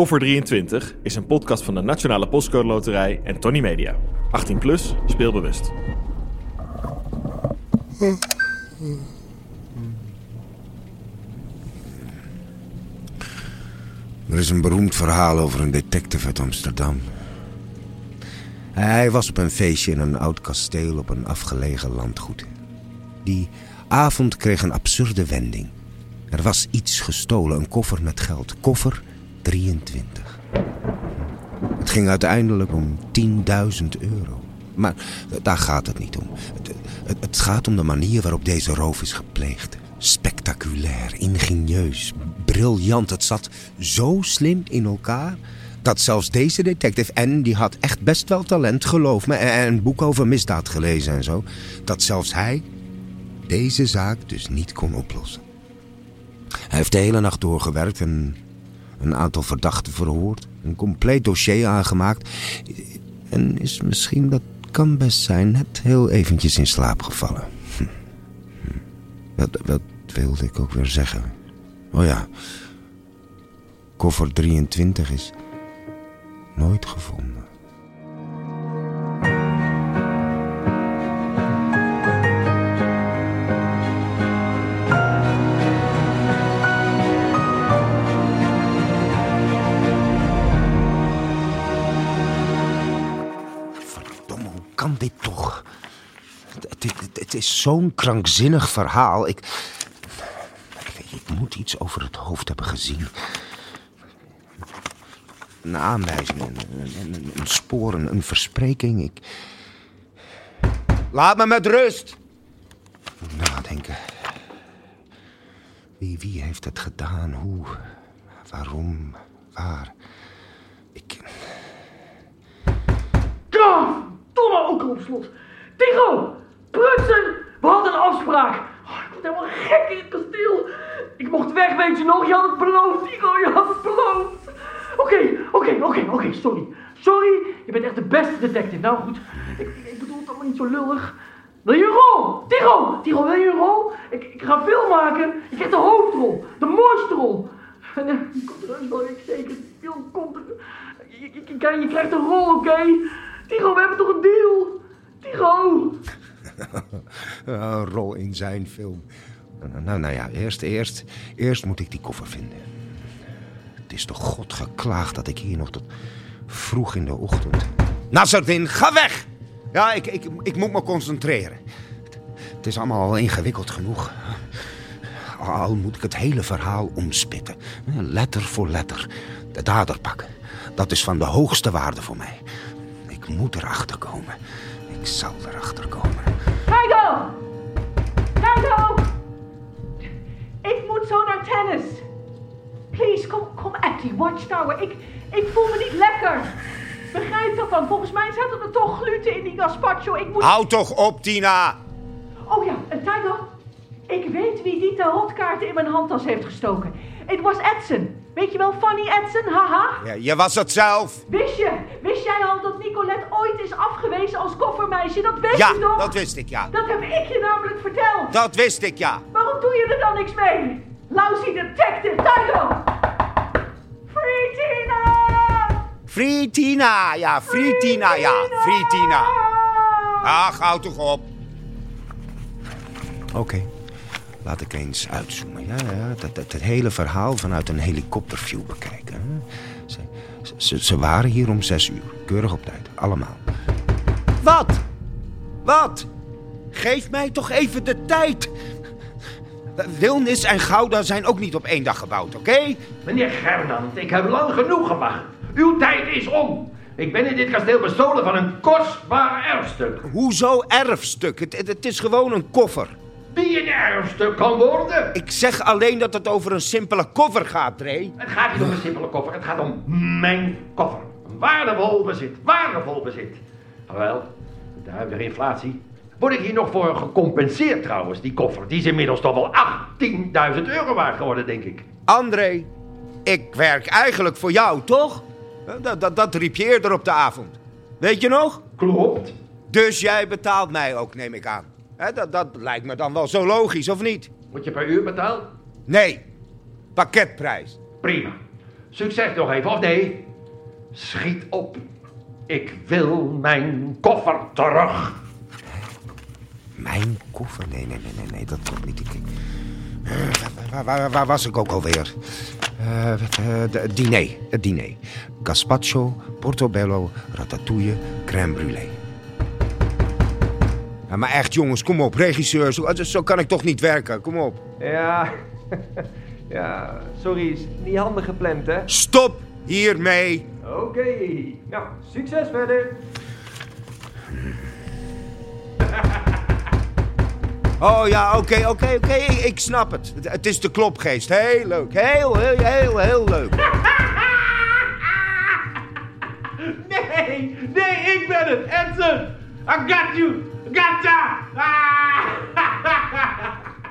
Koffer 23 is een podcast van de Nationale Postcode Loterij en Tony Media. 18 plus, speelbewust. Er is een beroemd verhaal over een detective uit Amsterdam. Hij was op een feestje in een oud kasteel op een afgelegen landgoed. Die avond kreeg een absurde wending. Er was iets gestolen, een koffer met geld. Koffer 23. Het ging uiteindelijk om 10.000 euro. Maar daar gaat het niet om. Het, het, het gaat om de manier waarop deze roof is gepleegd. Spectaculair, ingenieus, briljant. Het zat zo slim in elkaar dat zelfs deze detective, en die had echt best wel talent, geloof me, en een boek over misdaad gelezen en zo, dat zelfs hij deze zaak dus niet kon oplossen. Hij heeft de hele nacht doorgewerkt en een aantal verdachten verhoord, een compleet dossier aangemaakt en is misschien, dat kan best zijn, net heel eventjes in slaap gevallen. Hm. Hm. Wat wilde ik ook weer zeggen? Oh ja, koffer 23 is nooit gevonden. Het, is zo'n krankzinnig verhaal. Ik, ik, moet iets over het hoofd hebben gezien. Een aanwijzing, een, een, een, spoor, een, verspreking. Ik... Laat me met rust! Nadenken. Wie, wie heeft het gedaan? Hoe? Waarom? Waar? Ik... Ja, domme ook op slot. Tigo, prutsen, we hadden een afspraak. Oh, ik word helemaal gek in het kasteel. Ik mocht weg, weet je nog? Je had het beloofd, Tigo, je had het beloofd. Oké, oké, oké, oké, sorry. Sorry, je bent echt de beste detective. Nou goed, ik, ik, bedoel het allemaal niet zo lullig. Wil je een rol? Tigo, Tigo, wil je een rol? Ik, ik ga film maken. Ik krijg de hoofdrol, de mooiste rol. En, eh, die komt er wel, ik zeker. Die komt er. Je- je krijgt een rol, oké? Tigo, we hebben toch een deal? Tigo! Een rol in zijn film. Nou, nou, nou ja, eerst, eerst, eerst moet ik die koffer vinden. Het is toch God geklaagd dat ik hier nog tot vroeg in de ochtend... Nazardin, ga weg! Ja, ik, ik, ik moet me concentreren. Het is allemaal al ingewikkeld genoeg. Al moet ik het hele verhaal omspitten. Letter voor letter. De dader pakken. Dat is van de hoogste waarde voor mij. Ik moet erachter komen. Ik zal erachter komen. Tigo! Tigo! Ik moet zo naar tennis. Please, kom, kom die watchtower. Ik, ik voel me niet lekker. Begrijp dat dan? Volgens mij zaten er toch gluten in die gazpacho. Ik moet... Hou toch op, Tina! Oh ja, en Tigo. Ik weet wie die tarotkaarten in mijn handtas heeft gestoken. Het was Edson. Weet je wel, Fanny Edson, haha? Ja, je was het zelf. Wist je? Wist jij al dat Nicolette ooit is afgewezen als koffermeisje? Dat weet Ja, je toch? dat wist ik, ja. Dat heb ik je namelijk verteld. Dat wist ik, ja. Waarom doe je er dan niks mee? Lousy detective, Tygo! Free Tina! Free Tina, ja, Free Tina, ja, Free Tina. Ach, hou toch op. Oké, laat ik eens uitzoomen. Ja, ja, dat, dat, het hele verhaal vanuit een helikopterview bekijken. Ze, ze, ze waren hier om zes uur, keurig op tijd, allemaal. Wat? Wat? Geef mij toch even de tijd. Wilnis en Gouda zijn ook niet op één dag gebouwd, oké? Meneer Gernand, ik heb lang genoeg gewacht. Uw tijd is om. Ik ben in dit kasteel bestolen van een kostbaar erfstuk. Hoezo erfstuk? Het, het, het is gewoon een koffer. Die een erfstuk kan worden. Ik zeg alleen dat het over een simpele koffer gaat, Dre. Het gaat niet om een simpele koffer, het gaat om mijn koffer. Een waardevol bezit, waardevol bezit. Wel, met de huidige inflatie word ik hier nog voor gecompenseerd trouwens, die koffer. Die is inmiddels toch wel 18.000 euro waard geworden, denk ik. André, ik werk eigenlijk voor jou, toch? Dat, dat, dat riep je eerder op de avond. Weet je nog? Klopt. Dus jij betaalt mij ook, neem ik aan. Dat, dat lijkt me dan wel zo logisch, of niet? Word je per uur betaald? Nee, pakketprijs. Prima. Succes nog even, of nee? Schiet op. Ik wil mijn koffer terug. Mijn koffer? Nee, nee, nee, nee, nee dat klopt niet. Ik, eh, waar, waar, waar, was ik ook alweer? Uh, het diner, het diner. Gazpacho, portobello, ratatouille, crème brûlée. Ja, maar echt, jongens, kom op. Regisseur, zo, zo kan ik toch niet werken. Kom op. Ja, ja, sorry, is niet handig gepland, hè? Stop hiermee. Oké, nou, succes verder. Oh ja, oké, oké, oké, ik snap het. het. Het is de klopgeest. Heel leuk, heel, heel, heel, heel leuk. Nee, nee, ik ben het, Edson. I got you, gotcha. Ah.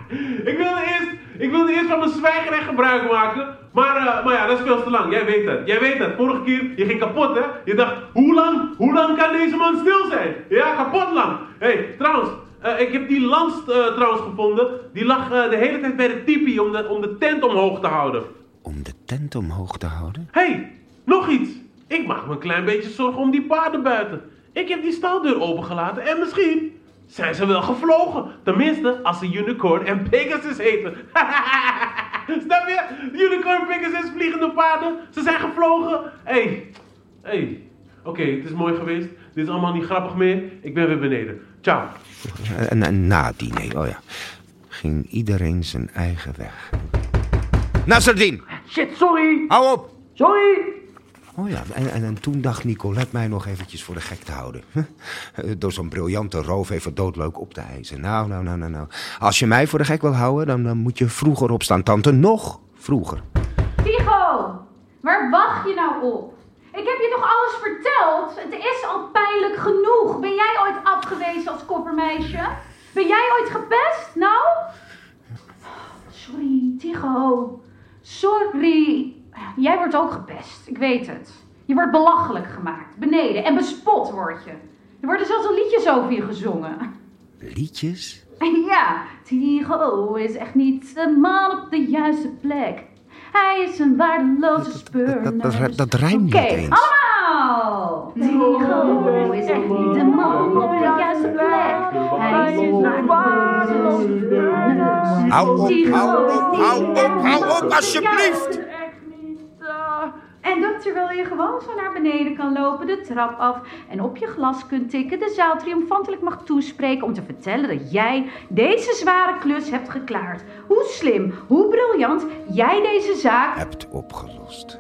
ik wilde eerst, ik wilde eerst van mijn zwijgerecht gebruik maken, maar, uh, maar ja, dat is veel te lang. Jij weet het, jij weet het. Vorige keer, je ging kapot, hè? Je dacht, hoe lang, hoe lang kan deze man stil zijn? Ja, kapot lang. Hé, hey, trouwens, uh, ik heb die lans uh, trouwens gevonden. Die lag de hele tijd bij de tipi om de, om de tent omhoog te houden. Om de tent omhoog te houden? Hé, hey, nog iets. Ik maak me een klein beetje zorgen om die paarden buiten. Ik heb die staldeur opengelaten en misschien zijn ze wel gevlogen. Tenminste, als ze Unicorn en Pegasus heten. Snap je? Unicorn, Pegasus, vliegende paarden. Ze zijn gevlogen. Hé, hey. hé. Hey. Oké, okay, het is mooi geweest. Dit is allemaal niet grappig meer. Ik ben weer beneden. Ciao. En, en na het diner, oh ja, ging iedereen zijn eigen weg. Nasreddin! Shit, sorry! Hou op! Sorry! Oh ja, en, en, en, toen dacht Nicolette mij nog eventjes voor de gek te houden. Door zo'n briljante roof even doodleuk op te eisen. Nou, nou, nou, nou, nou. Als je mij voor de gek wil houden, dan, dan moet je vroeger opstaan, tante. Nog vroeger. Tigo, waar wacht je nou op? Ik heb je toch alles verteld? Het is al pijnlijk genoeg. Ben jij ooit afgewezen als koppermeisje? Ben jij ooit gepest? Nou? Sorry, Tigo. Sorry. Jij wordt ook gepest, ik weet het. Je wordt belachelijk gemaakt, beneden. En bespot word je. Er worden zelfs al liedjes over je gezongen. Liedjes? Ja, Tigo is echt niet de man op de juiste plek. Hij is een waardeloze speur. Dat, dat, dat, dat rijmt niet Oké, eens. allemaal! Tigo is echt niet de man op de juiste plek. Hij is een waardeloze speur. Hou op, hou op, hou op, hou op, alsjeblieft! En dat terwijl je gewoon zo naar beneden kan lopen, de trap af en op je glas kunt tikken, de zaal triomfantelijk mag toespreken om te vertellen dat jij deze zware klus hebt geklaard. Hoe slim, hoe briljant jij deze zaak hebt opgelost.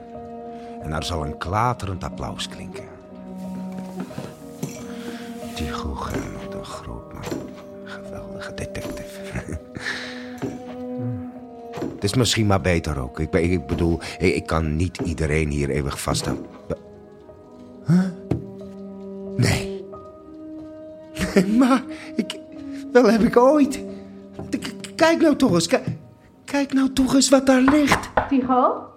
En er zal een klaterend applaus klinken. Tycho Gernot, de grootman. Geweldige detective. Het is misschien maar beter ook. Ik, ik bedoel, ik, kan niet iedereen hier eeuwig vasthouden. Huh? Nee. nee. Maar, ik, wel heb ik ooit. Kijk nou toch eens. Kijk, kijk nou toch eens wat daar ligt. Tigo?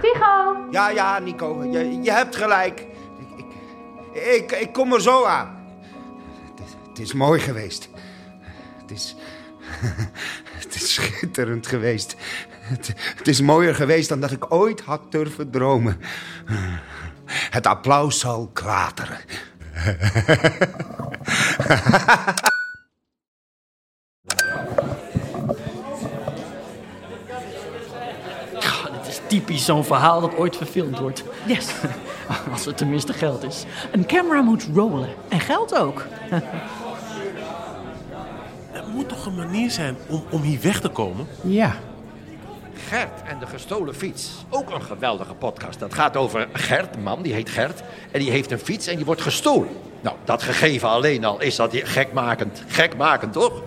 Tigo? Ja, ja, Nico. Je, je hebt gelijk. Ik, ik, ik, ik kom er zo aan. Het, het is mooi geweest. Het is... Het is schitterend geweest. Het, het, is mooier geweest dan dat ik ooit had durven dromen. Het applaus zal klateren. dit is typisch zo'n verhaal dat ooit verfilmd wordt. Yes. Als er tenminste geld is. Een camera moet rollen. En geld ook. Moet toch een manier zijn om, om hier weg te komen? Ja. Gert en de gestolen fiets. Ook een geweldige podcast. Dat gaat over Gert, man, die heet Gert. En die heeft een fiets en die wordt gestolen. Nou, dat gegeven alleen al is dat gekmakend. Gekmakend, toch?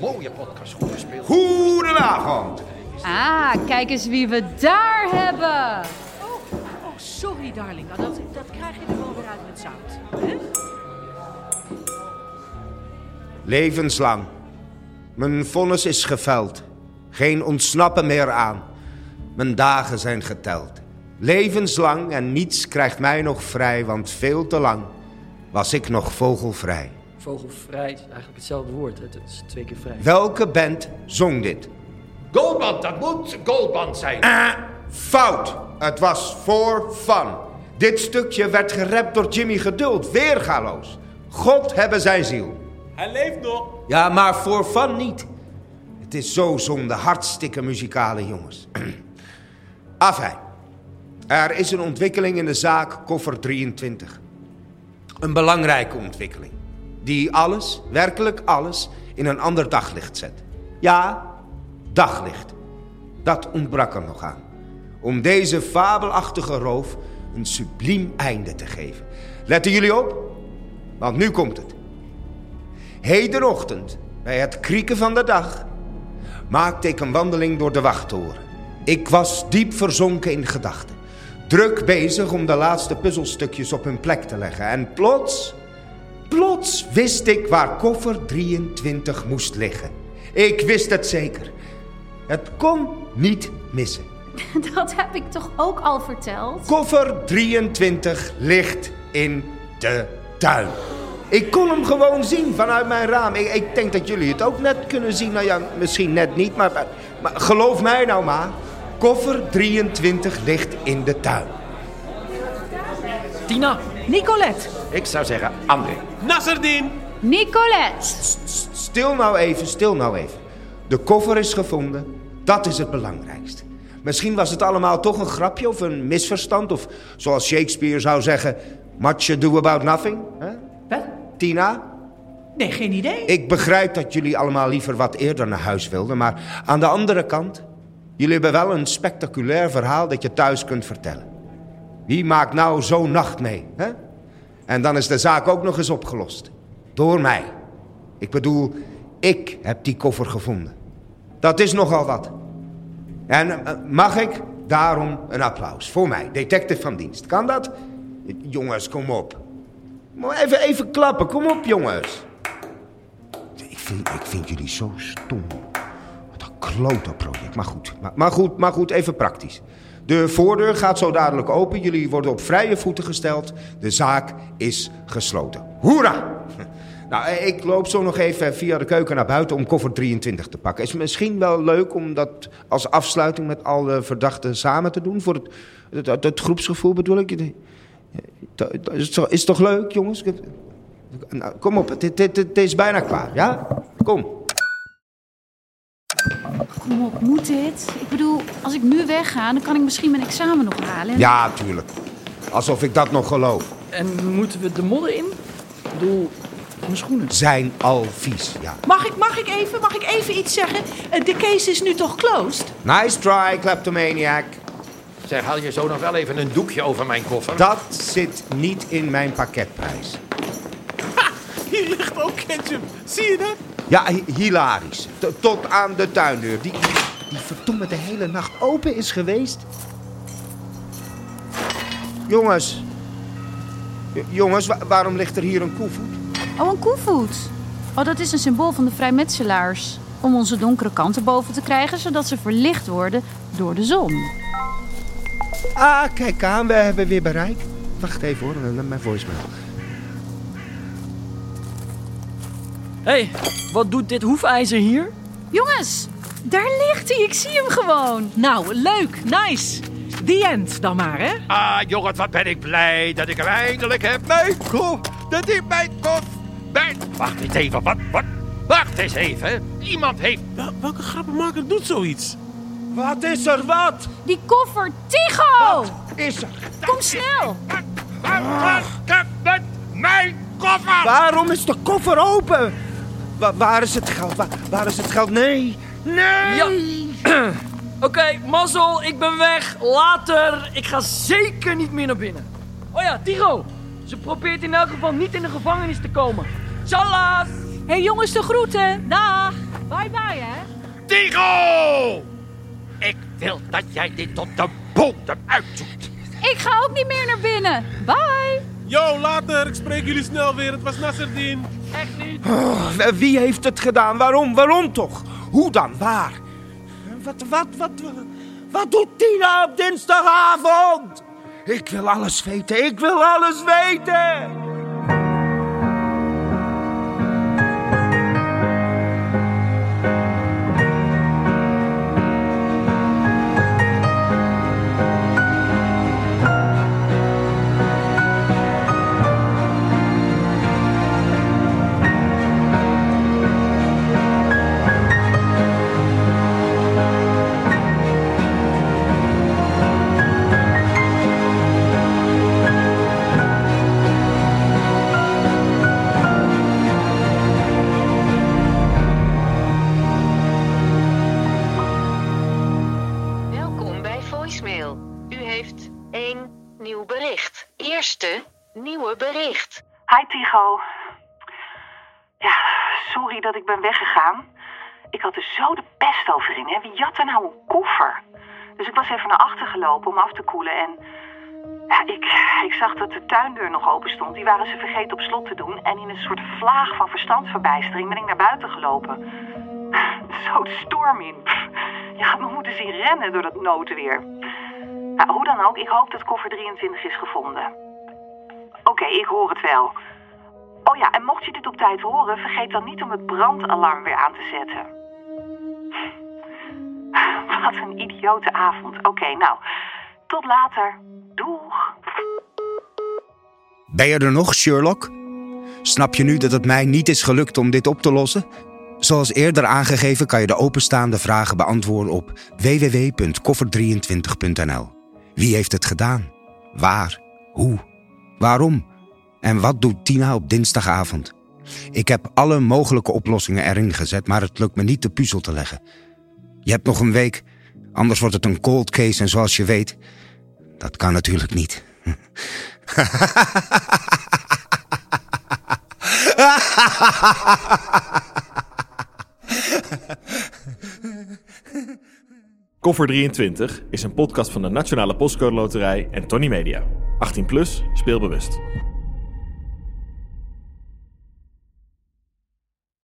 Mooie podcast, goed gespeeld. Goedenavond. Ah, kijk eens wie we daar hebben. Oh, oh sorry darling. Dat, dat krijg je er wel weer uit met zout. Hè? Levenslang. Mijn vonnis is geveld. Geen ontsnappen meer aan. Mijn dagen zijn geteld. Levenslang en niets krijgt mij nog vrij, want veel te lang was ik nog vogelvrij. Vogelvrij is eigenlijk hetzelfde woord, het is twee keer vrij. Welke band zong dit? Goldband, dat moet Goldband zijn. Ah, Fout. Het was voor fun. Dit stukje werd gerept door Jimmy Geduld. Weergaloos. God hebben zijn ziel. Hij leeft nog. Ja, maar voor fun niet. Het is zo zonde. Hartstikke muzikale jongens. Afijn. Er is een ontwikkeling in de zaak koffer 23. Een belangrijke ontwikkeling. Die alles, werkelijk alles, in een ander daglicht zet. Ja, daglicht. Dat ontbrak er nog aan. Om deze fabelachtige roof een subliem einde te geven. Letten jullie op? Want nu komt het. Hedenochtend, bij het krieken van de dag, maakte ik een wandeling door de wachttoren. Ik was diep verzonken in gedachten. Druk bezig om de laatste puzzelstukjes op hun plek te leggen. En plots, plots wist ik waar koffer 23 moest liggen. Ik wist het zeker. Het kon niet missen. Dat heb ik toch ook al verteld? Koffer 23 ligt in de tuin. Ik kon hem gewoon zien vanuit mijn raam. Ik, ik denk dat jullie het ook net kunnen zien. Nou ja, misschien net niet, maar, maar, maar geloof mij nou maar. Koffer 23 ligt in de tuin. Tina. Nicolette. Ik zou zeggen André. Nasserdien. Nicolette. Stil nou even, stil nou even. De koffer is gevonden. Dat is het belangrijkste. Misschien was het allemaal toch een grapje of een misverstand. Of zoals Shakespeare zou zeggen... Much ado about nothing. Hè? Tina? Nee, geen idee. Ik begrijp dat jullie allemaal liever wat eerder naar huis wilden. Maar aan de andere kant... Jullie hebben wel een spectaculair verhaal dat je thuis kunt vertellen. Wie maakt nou zo'n nacht mee? Hè? En dan is de zaak ook nog eens opgelost. Door mij. Ik bedoel, ik heb die koffer gevonden. Dat is nogal wat. En eh, mag ik daarom een applaus voor mij, detective van dienst. Kan dat? Jongens, kom op. Even, even klappen, kom op jongens. Ik vind, ik vind jullie zo stom. Wat een klote project. Maar goed, maar, maar goed, maar goed, even praktisch. De voordeur gaat zo dadelijk open. Jullie worden op vrije voeten gesteld. De zaak is gesloten. Hoera! Nou, eh, ik loop zo nog even via de keuken naar buiten om koffer 23 te pakken. Is misschien wel leuk om dat als afsluiting met alle verdachten samen te doen. Voor het, het, het groepsgevoel bedoel ik. Is, toch- is toch leuk, jongens? Nou, kom op, het, is bijna klaar, ja? Kom. Kom op, moet dit? Ik bedoel, als ik nu wegga, dan kan ik misschien mijn examen nog halen. En- Ja, tuurlijk. Alsof ik dat nog geloof. En moeten we de modder in? Ik bedoel, mijn schoenen. Zijn al vies, ja. Mag ik, mag ik even, mag ik even iets zeggen? Eh, De case is nu toch closed? Nice try, kleptomaniac. Zeg, haal je zo nog wel even een doekje over mijn koffer? Dat zit niet in mijn pakketprijs. Hier ligt ook ketchup. Zie je dat? Ja, hi- hilarisch. T- tot aan de tuindeur. Die, die verdomme de hele nacht open is geweest. Jongens. J- Jongens, wa- waarom ligt er hier een koevoet? Oh, een koevoet. Oh, dat is een symbool van de vrijmetselaars. Om onze donkere kanten boven te krijgen, zodat ze verlicht worden door de zon. Ah, kijk aan, we hebben weer bereik. Wacht even hoor, dan mijn voicemail. Hé, hey, wat doet dit hoefijzer hier? Jongens, daar ligt hij. Ik zie hem gewoon. Nou, leuk, nice. The end dan maar, hè? Ah, jongens, wat ben ik blij dat ik hem eindelijk heb. Mijn kof, dat is mijn kof. Mijn... Wacht eens even, wat, wat? Wacht eens even. Iemand heeft... Wel- welke grappenmaker doet zoiets? Wat is er, wat? Die koffer, Tigo! Is er? Kom snel. Wat met mijn koffer? Waarom is de koffer open? Wa- waar is het geld? Wa- waar is het geld? Nee. Nee. Ja. Oké, mazzel, ik ben weg. Later. Ik ga zeker niet meer naar binnen. Oh ja, Tiro. Ze probeert in elk geval niet in de gevangenis te komen. Tjallas! Hé hey, jongens, de groeten. Dag. Bye bye, hè? Tigo! Ik wil dat jij dit tot de bodem uitzoekt. Ik ga ook niet meer naar binnen. Bye. Yo, later. Ik spreek jullie snel weer. Het was Nasserdien. Echt niet. Oh, wie heeft het gedaan? Waarom? Waarom toch? Hoe dan? Waar? Wat, wat, wat, wat, wat doet Tina op dinsdagavond? Ik wil alles weten. Ik wil alles weten. Nieuw bericht. Eerste nieuwe bericht. Hi Tigo. Ja, sorry dat ik ben weggegaan. Ik had er zo de pest over in. Hè? Wie jat er nou een koffer? Dus ik was even naar achter gelopen om af te koelen. En ja, ik, ik zag dat de tuindeur nog open stond. Die waren ze vergeten op slot te doen. En in een soort vlaag van verstandsverbijstering ben ik naar buiten gelopen. Zo storm in. Je had me moeten zien rennen door dat notenweer. Nou, hoe dan ook, ik hoop dat koffer 23 is gevonden. Oké, ik hoor het wel. Oh ja, en mocht je dit op tijd horen, vergeet dan niet om het brandalarm weer aan te zetten. Wat een idiote avond. Oké, nou, tot later. Doeg. Ben je er nog, Sherlock? Snap je nu dat het mij niet is gelukt om dit op te lossen? Zoals eerder aangegeven kan je de openstaande vragen beantwoorden op www.koffer23.nl. Wie heeft het gedaan? Waar? Hoe? Waarom? En wat doet Tina op dinsdagavond? Ik heb alle mogelijke oplossingen erin gezet, maar het lukt me niet de puzzel te leggen. Je hebt nog een week, anders wordt het een cold case en zoals je weet, dat kan natuurlijk niet. Koffer 23 is een podcast van de Nationale Postcode Loterij en Tony Media. 18 plus, speelbewust.